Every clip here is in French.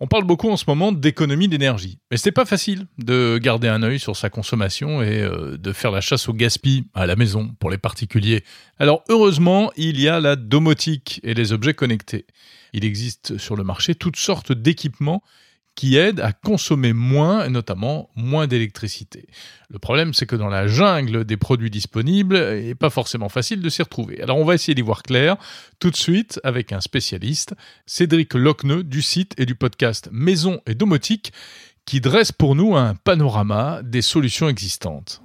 On parle beaucoup en ce moment d'économie d'énergie, mais c'est pas facile de garder un œil sur sa consommation et euh, de faire la chasse au gaspillage à la maison pour les particuliers. Alors heureusement, il y a la domotique et les objets connectés. Il existe sur le marché toutes sortes d'équipements qui aident à consommer moins, et notamment moins d'électricité. Le problème, c'est que dans la jungle des produits disponibles, il n'est pas forcément facile de s'y retrouver. Alors on va essayer d'y voir clair tout de suite avec un spécialiste, Cédric Locneux du site et du podcast Maison et Domotique, qui dresse pour nous un panorama des solutions existantes.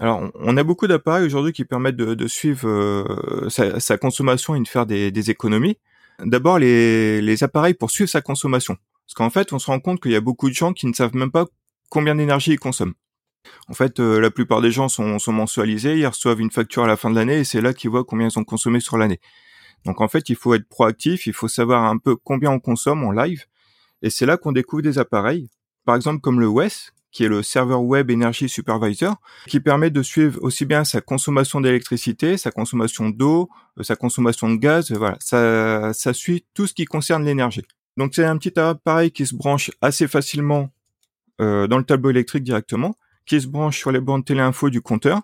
Alors, on a beaucoup d'appareils aujourd'hui qui permettent de, suivre euh, sa, consommation et de faire des, économies. D'abord, les, les appareils pour suivre sa consommation. Parce qu'en fait, on se rend compte qu'il y a beaucoup de gens qui ne savent même pas combien d'énergie ils consomment. En fait, euh, la plupart des gens sont, mensualisés, ils reçoivent une facture à la fin de l'année et c'est là qu'ils voient combien ils ont consommé sur l'année. Donc en fait, il faut être proactif, il faut savoir un peu combien on consomme en live et c'est là qu'on découvre des appareils, par exemple comme le WES, qui est le serveur web Energy Supervisor, qui permet de suivre aussi bien sa consommation d'électricité, sa consommation d'eau, euh, sa consommation de gaz, voilà, ça suit tout ce qui concerne l'énergie. Donc c'est un petit appareil qui se branche assez facilement euh, dans le tableau électrique directement, qui se branche sur les bandes téléinfo du compteur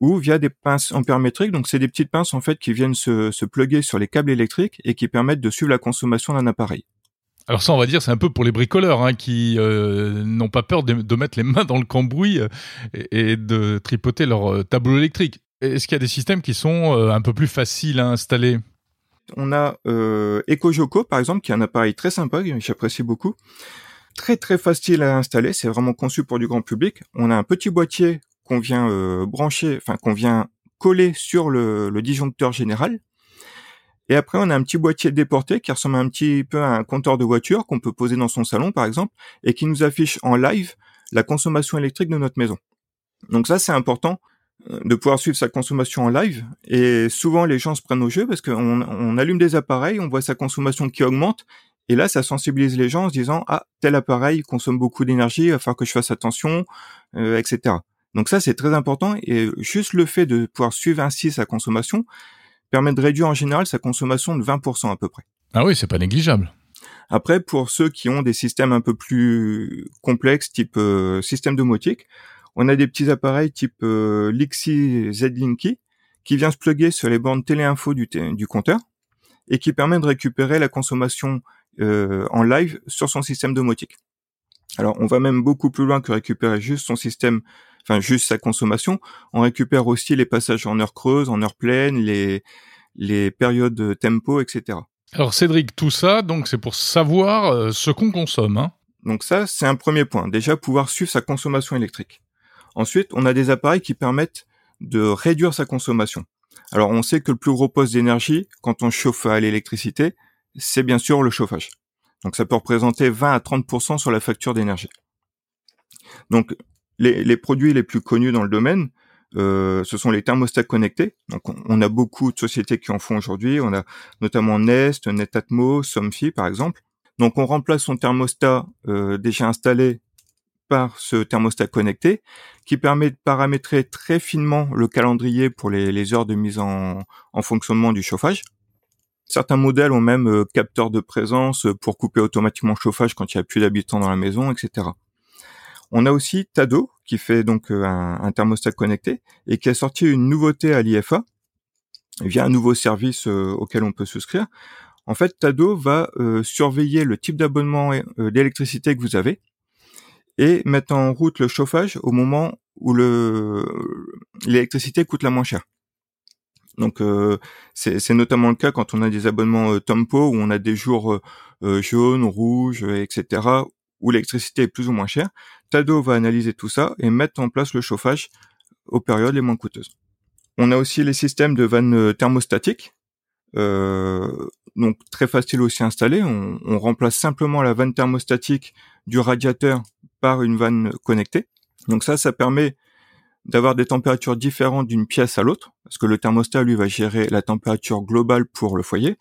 ou via des pinces ampère-métriques. Donc c'est des petites pinces en fait qui viennent se, se sur les câbles électriques et qui permettent de suivre la consommation d'un appareil. Alors ça, on va dire, c'est un peu pour les bricoleurs hein, qui euh, n'ont pas peur de, mettre les mains dans le cambouis euh, et, de tripoter leur tableau électrique. Est-ce qu'il y a des systèmes qui sont un peu plus faciles à installer? On a euh, EcoJoco par exemple, qui est un appareil très sympa, que j'apprécie beaucoup. Très très facile à installer, c'est vraiment conçu pour du grand public. On a un petit boîtier qu'on vient euh, brancher, enfin qu'on vient coller sur le, disjoncteur général. Et après, on a un petit boîtier déporté qui ressemble un petit peu à un compteur de voiture qu'on peut poser dans son salon, par exemple, et qui nous affiche en live la consommation électrique de notre maison. Donc ça, c'est important de pouvoir suivre sa consommation en live. Et souvent, les gens se prennent au jeu parce qu'on on allume des appareils, on voit sa consommation qui augmente. Et là, ça sensibilise les gens en se disant, ah, tel appareil consomme beaucoup d'énergie, il va falloir que je fasse attention, euh, etc. Donc ça, c'est très important. Et juste le fait de pouvoir suivre ainsi sa consommation permet de réduire en général sa consommation de 20% à peu près. Ah oui, c'est pas négligeable. Après, pour ceux qui ont des systèmes un peu plus complexes, type euh, système domotique, on a des petits appareils type euh, Lixi Z-Linky qui vient se plugger sur les bornes téléinfo du, du compteur et qui permet de récupérer la consommation euh, en live sur son système domotique. Alors on va même beaucoup plus loin que récupérer juste son système, enfin juste sa consommation. On récupère aussi les passages en heure creuse, en heure pleine, les les périodes tempo, etc. Alors Cédric, tout ça, donc c'est pour savoir euh, ce qu'on consomme. Hein donc ça, c'est un premier point. Déjà pouvoir suivre sa consommation électrique. Ensuite, on a des appareils qui permettent de réduire sa consommation. Alors, on sait que le plus gros poste d'énergie, quand on chauffe à l'électricité, c'est bien sûr le chauffage. Donc, ça peut représenter 20 à 30% sur la facture d'énergie. Donc, les, produits les plus connus dans le domaine, euh, ce sont les thermostats connectés. Donc, on, a beaucoup de sociétés qui en font aujourd'hui. On a notamment Nest, Netatmo, Somfy, par exemple. Donc, on remplace son thermostat euh, déjà installé par ce thermostat connecté qui permet de paramétrer très finement le calendrier pour les, heures de mise en, fonctionnement du chauffage. Certains modèles ont même euh, capteur de présence pour couper automatiquement le chauffage quand il n'y a plus d'habitants dans la maison, etc. On a aussi Tado qui fait donc euh, un, thermostat connecté et qui a sorti une nouveauté à l'IFA via un nouveau service euh, auquel on peut souscrire. En fait, Tado va surveiller le type d'abonnement d'électricité que vous avez et mettre en route le chauffage au moment où le l'électricité coûte la moins cher. Donc euh, c'est notamment le cas quand on a des abonnements euh, Tempo où on a des jours euh, jaunes, rouges, etc. où l'électricité est plus ou moins chère. Tado va analyser tout ça et mettre en place le chauffage aux périodes les moins coûteuses. On a aussi les systèmes de vannes thermostatiques, donc très facile aussi à installer. On, on remplace simplement la vanne thermostatique du radiateur une vanne connectée. Donc ça, ça permet d'avoir des températures différentes d'une pièce à l'autre, parce que le thermostat, lui, va gérer la température globale pour le foyer.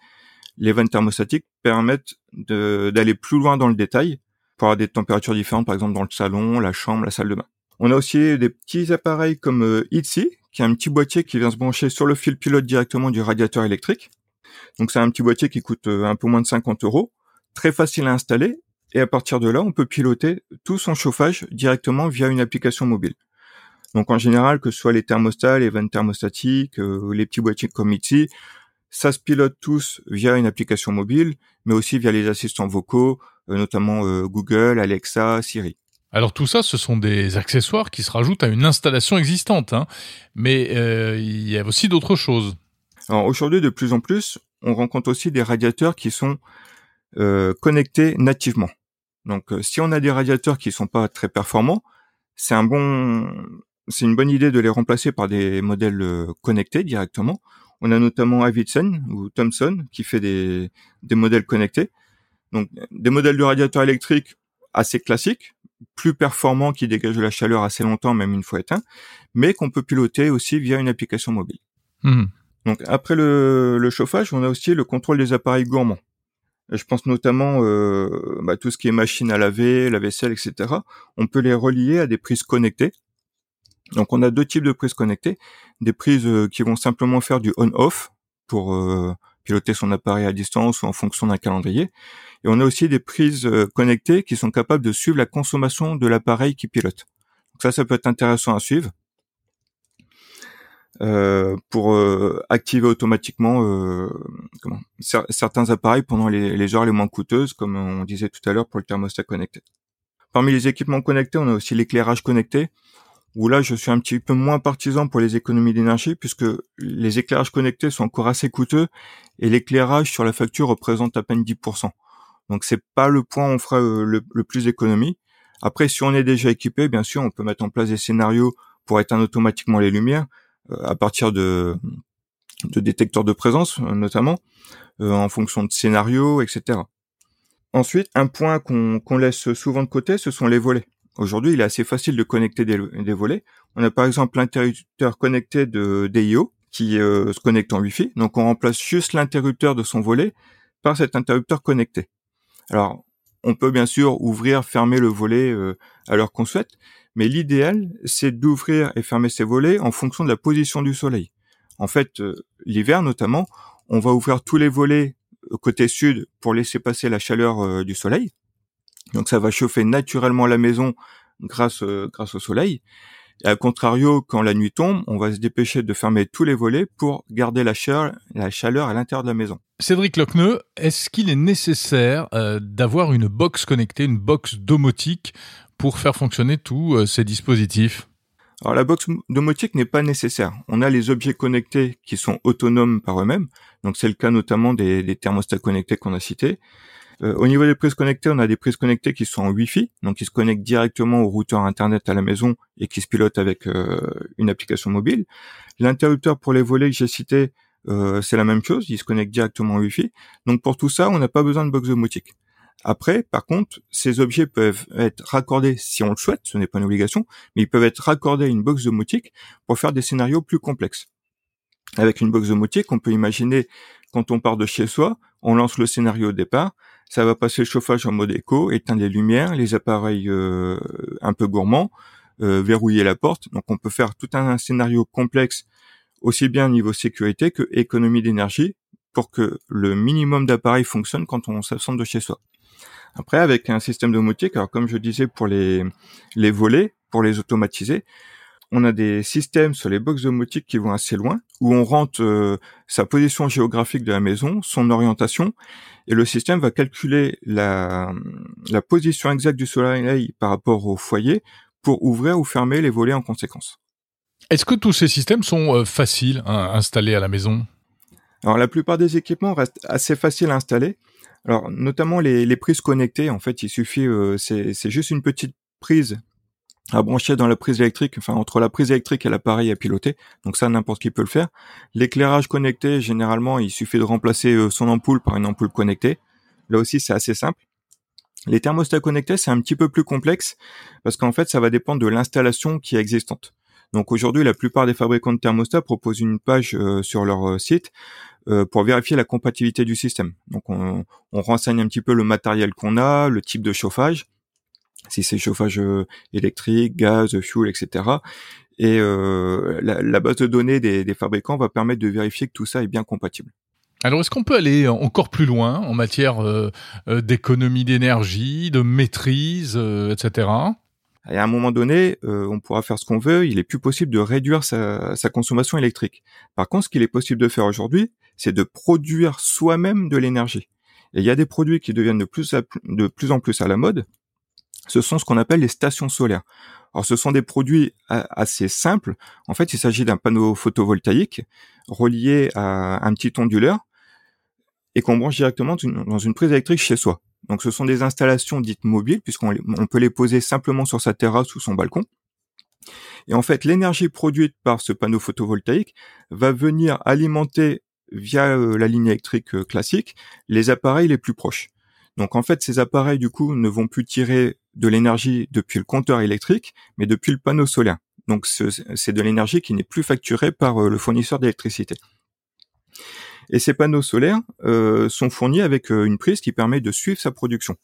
Les vannes thermostatiques permettent d'aller plus loin dans le détail pour avoir des températures différentes, par exemple dans le salon, la chambre, la salle de bain. On a aussi des petits appareils comme euh, qui est un petit boîtier qui vient se brancher sur le fil pilote directement du radiateur électrique. Donc c'est un petit boîtier qui coûte euh, un peu moins de 50 euros très facile à installer et à partir de là, on peut piloter tout son chauffage directement via une application mobile. Donc en général, que ce soit les thermostats, les vannes thermostatiques, euh, les petits boîtiers comme ici, ça se pilote tous via une application mobile, mais aussi via les assistants vocaux, euh, notamment euh, Google, Alexa, Siri. Alors tout ça, ce sont des accessoires qui se rajoutent à une installation existante, hein. mais il y a aussi d'autres choses. Alors aujourd'hui, de plus en plus, on rencontre aussi des radiateurs qui sont connectés nativement. Donc si on a des radiateurs qui sont pas très performants, c'est un bon c'est une bonne idée de les remplacer par des modèles euh, connectés directement. On a notamment Avidsen ou Thomson qui fait des, des modèles connectés. Donc des modèles de radiateurs électriques assez classiques, plus performants qui dégagent de la chaleur assez longtemps même une fois éteint, mais qu'on peut piloter aussi via une application mobile. Mmh. Donc après le, le, chauffage, on a aussi le contrôle des appareils gourmands. Je pense notamment euh, bah, tout ce qui est machine à laver, la vaisselle, etc. On peut les relier à des prises connectées donc on a deux types de prises connectées, des prises euh, qui vont simplement faire du on-off pour euh, piloter son appareil à distance ou en fonction d'un calendrier. Et on a aussi des prises euh, connectées qui sont capables de suivre la consommation de l'appareil qui pilote. Donc ça, ça peut être intéressant à suivre. Pour activer automatiquement certains appareils pendant les, heures les moins coûteuses, comme on disait tout à l'heure pour le thermostat connecté. Parmi les équipements connectés, on a aussi l'éclairage connecté où là je suis un petit peu moins partisan pour les économies d'énergie puisque les éclairages connectés sont encore assez coûteux et l'éclairage sur la facture représente à peine 10%. Donc c'est pas le point où on fera euh, le, plus d'économies. Après si on est déjà équipé, bien sûr, on peut mettre en place des scénarios pour éteindre automatiquement les lumières euh, à partir de, détecteurs de présence euh, notamment en fonction de scénarios, etc. Ensuite, un point qu'on laisse souvent de côté, ce sont les volets. Aujourd'hui, il est assez facile de connecter des, volets. On a par exemple l'interrupteur connecté de DIO qui euh, se connecte en Wi-Fi. Donc on remplace juste l'interrupteur de son volet par cet interrupteur connecté. Alors, on peut bien sûr ouvrir, fermer le volet euh, à l'heure qu'on souhaite, mais l'idéal, c'est d'ouvrir et fermer ces volets en fonction de la position du soleil. En fait, euh, l'hiver notamment, on va ouvrir tous les volets côté sud pour laisser passer la chaleur du soleil. Donc ça va chauffer naturellement la maison grâce euh, grâce au soleil. Et à contrario, quand la nuit tombe, on va se dépêcher de fermer tous les volets pour garder la chaleur, la chaleur à l'intérieur de la maison. Cédric Locneux, est-ce qu'il est nécessaire euh, d'avoir une box connectée, une box domotique pour faire fonctionner tous euh, ces dispositifs? Alors la box domotique n'est pas nécessaire. On a les objets connectés qui sont autonomes par eux-mêmes. Donc c'est le cas notamment des, des thermostats connectés qu'on a cités. Euh, au niveau des prises connectées, on a des prises connectées qui sont en Wi-Fi, donc qui se connectent directement au routeur Internet à la maison et qui se pilotent avec euh, une application mobile. L'interrupteur pour les volets que j'ai cité, euh, c'est la même chose, il se connecte directement au Wi-Fi. Donc pour tout ça, on n'a pas besoin de box domotique. Après, par contre, ces objets peuvent être raccordés si on le souhaite, ce n'est pas une obligation, mais ils peuvent être raccordés à une box domotique pour faire des scénarios plus complexes. Avec une box domotique, on peut imaginer quand on part de chez soi, on lance le scénario au départ, ça va passer le chauffage en mode éco, éteindre les lumières, les appareils euh, un peu gourmands, euh, verrouiller la porte. Donc on peut faire tout un, scénario complexe, aussi bien au niveau sécurité que économie d'énergie, pour que le minimum d'appareils fonctionne quand on s'absente de chez soi. Après, avec un système domotique, alors comme je disais pour les, les volets, pour les automatiser, on a des systèmes sur les box domotiques qui vont assez loin, où on rentre euh, sa position géographique de la maison, son orientation, et le système va calculer la, la position exacte du soleil par rapport au foyer pour ouvrir ou fermer les volets en conséquence. Est-ce que tous ces systèmes sont euh, faciles à installer à la maison? Alors la plupart des équipements restent assez faciles à installer. Alors notamment les, les prises connectées, en fait, il suffit, euh, c'est juste une petite prise à brancher dans la prise électrique, enfin entre la prise électrique et l'appareil à piloter. Donc ça, n'importe qui peut le faire. L'éclairage connecté, généralement, il suffit de remplacer euh, son ampoule par une ampoule connectée. Là aussi, c'est assez simple. Les thermostats connectés, c'est un petit peu plus complexe parce qu'en fait, ça va dépendre de l'installation qui est existante. Donc aujourd'hui, la plupart des fabricants de thermostats proposent une page euh, sur leur euh, site pour vérifier la compatibilité du système. Donc on, on renseigne un petit peu le matériel qu'on a, le type de chauffage, si c'est chauffage euh, électrique, gaz, fuel, etc. Et euh, la, base de données des, fabricants va permettre de vérifier que tout ça est bien compatible. Alors, est-ce qu'on peut aller encore plus loin en matière euh, d'économie d'énergie, de maîtrise, euh, etc. Et à un moment donné, on pourra faire ce qu'on veut. Il est plus possible de réduire sa, sa consommation électrique. Par contre, ce qu'il est possible de faire aujourd'hui, c'est de produire soi-même de l'énergie. Et il y a des produits qui deviennent de plus, de plus en plus à la mode. Ce sont ce qu'on appelle les stations solaires. Alors, ce sont des produits assez simples. En fait, il s'agit d'un panneau photovoltaïque relié à un petit onduleur et qu'on branche directement dans une prise électrique chez soi. Donc ce sont des installations dites mobiles puisqu'on peut les poser simplement sur sa terrasse ou son balcon. Et en fait, l'énergie produite par ce panneau photovoltaïque va venir alimenter via euh, la ligne électrique euh, classique les appareils les plus proches. Donc en fait, ces appareils du coup ne vont plus tirer de l'énergie depuis le compteur électrique, mais depuis le panneau solaire. Donc c'est de l'énergie qui n'est plus facturée par euh, le fournisseur d'électricité. Et ces panneaux solaires euh, sont fournis avec euh, une prise qui permet de suivre sa production.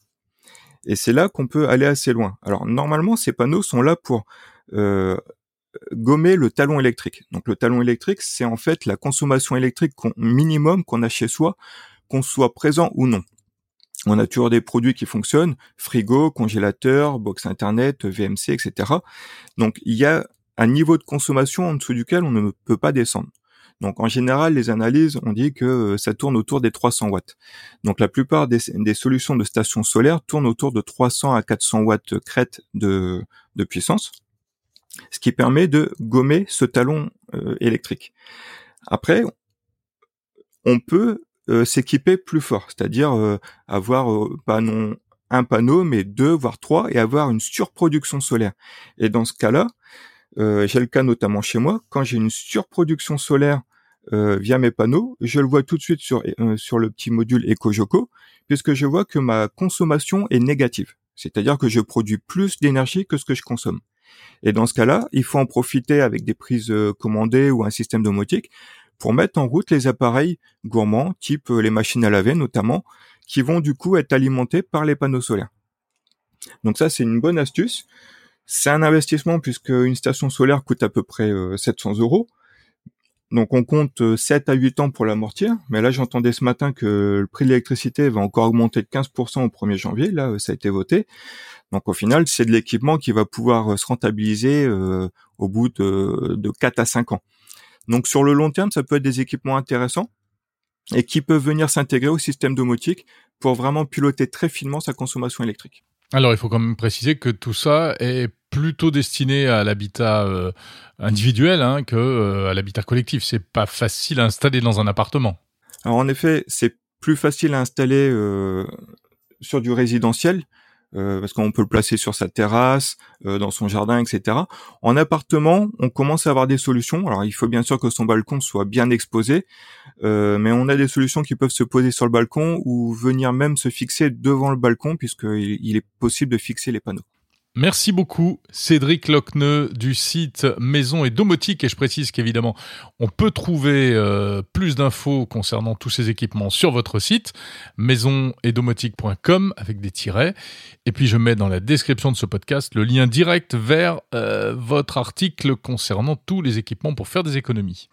Et c'est là qu'on peut aller assez loin. Alors normalement, ces panneaux sont là pour gommer le talon électrique. Donc le talon électrique, c'est en fait la consommation électrique minimum qu'on a chez soi, qu'on soit présent ou non. On a toujours des produits qui fonctionnent, frigo, congélateur, box internet, VMC, etc. Donc il y a un niveau de consommation en dessous duquel on ne peut pas descendre. Donc en général, les analyses ont dit que euh, ça tourne autour des 300 watts. Donc la plupart des, solutions de stations solaires tournent autour de 300 à 400 watts crête de, puissance, ce qui permet de gommer ce talon euh, électrique. Après, on peut s'équiper plus fort, c'est-à-dire avoir pas non un panneau, mais deux, voire trois, et avoir une surproduction solaire. Et dans ce cas-là, j'ai le cas notamment chez moi, quand j'ai une surproduction solaire euh, via mes panneaux, je le vois tout de suite sur, euh, sur le petit module EcoJoco, puisque je vois que ma consommation est négative. C'est-à-dire que je produis plus d'énergie que ce que je consomme. Et dans ce cas-là, il faut en profiter avec des prises euh, commandées ou un système domotique pour mettre en route les appareils gourmands, type les machines à laver notamment, qui vont du coup être alimentés par les panneaux solaires. Donc ça, c'est une bonne astuce. C'est un investissement puisque une station solaire coûte à peu près 700 euros. Donc on compte 7 euh, à 8 ans pour l'amortir, mais là j'entendais ce matin que le prix de l'électricité va encore augmenter de 15% au 1er janvier, là euh, ça a été voté. Donc au final, c'est de l'équipement qui va pouvoir euh, se rentabiliser au bout de 4 à 5 ans. Donc sur le long terme, ça peut être des équipements intéressants et qui peuvent venir s'intégrer au système domotique pour vraiment piloter très finement sa consommation électrique. Alors, il faut quand même préciser que tout ça est plutôt destiné à l'habitat euh, individuel hein, que euh, à l'habitat collectif. C'est pas facile à installer dans un appartement. Alors en effet, c'est plus facile à installer euh, sur du résidentiel euh, parce qu'on peut le placer sur sa terrasse, euh, dans son jardin, etc. En appartement, on commence à avoir des solutions. Alors il faut bien sûr que son balcon soit bien exposé, euh, mais on a des solutions qui peuvent se poser sur le balcon ou venir même se fixer devant le balcon puisqu'il il est possible de fixer les panneaux. Merci beaucoup Cédric Locneux du site Maison et Domotique et je précise qu'évidemment on peut trouver euh, plus d'infos concernant tous ces équipements sur votre site maisonetdomotique.com avec des tirets et puis je mets dans la description de ce podcast le lien direct vers euh, votre article concernant tous les équipements pour faire des économies.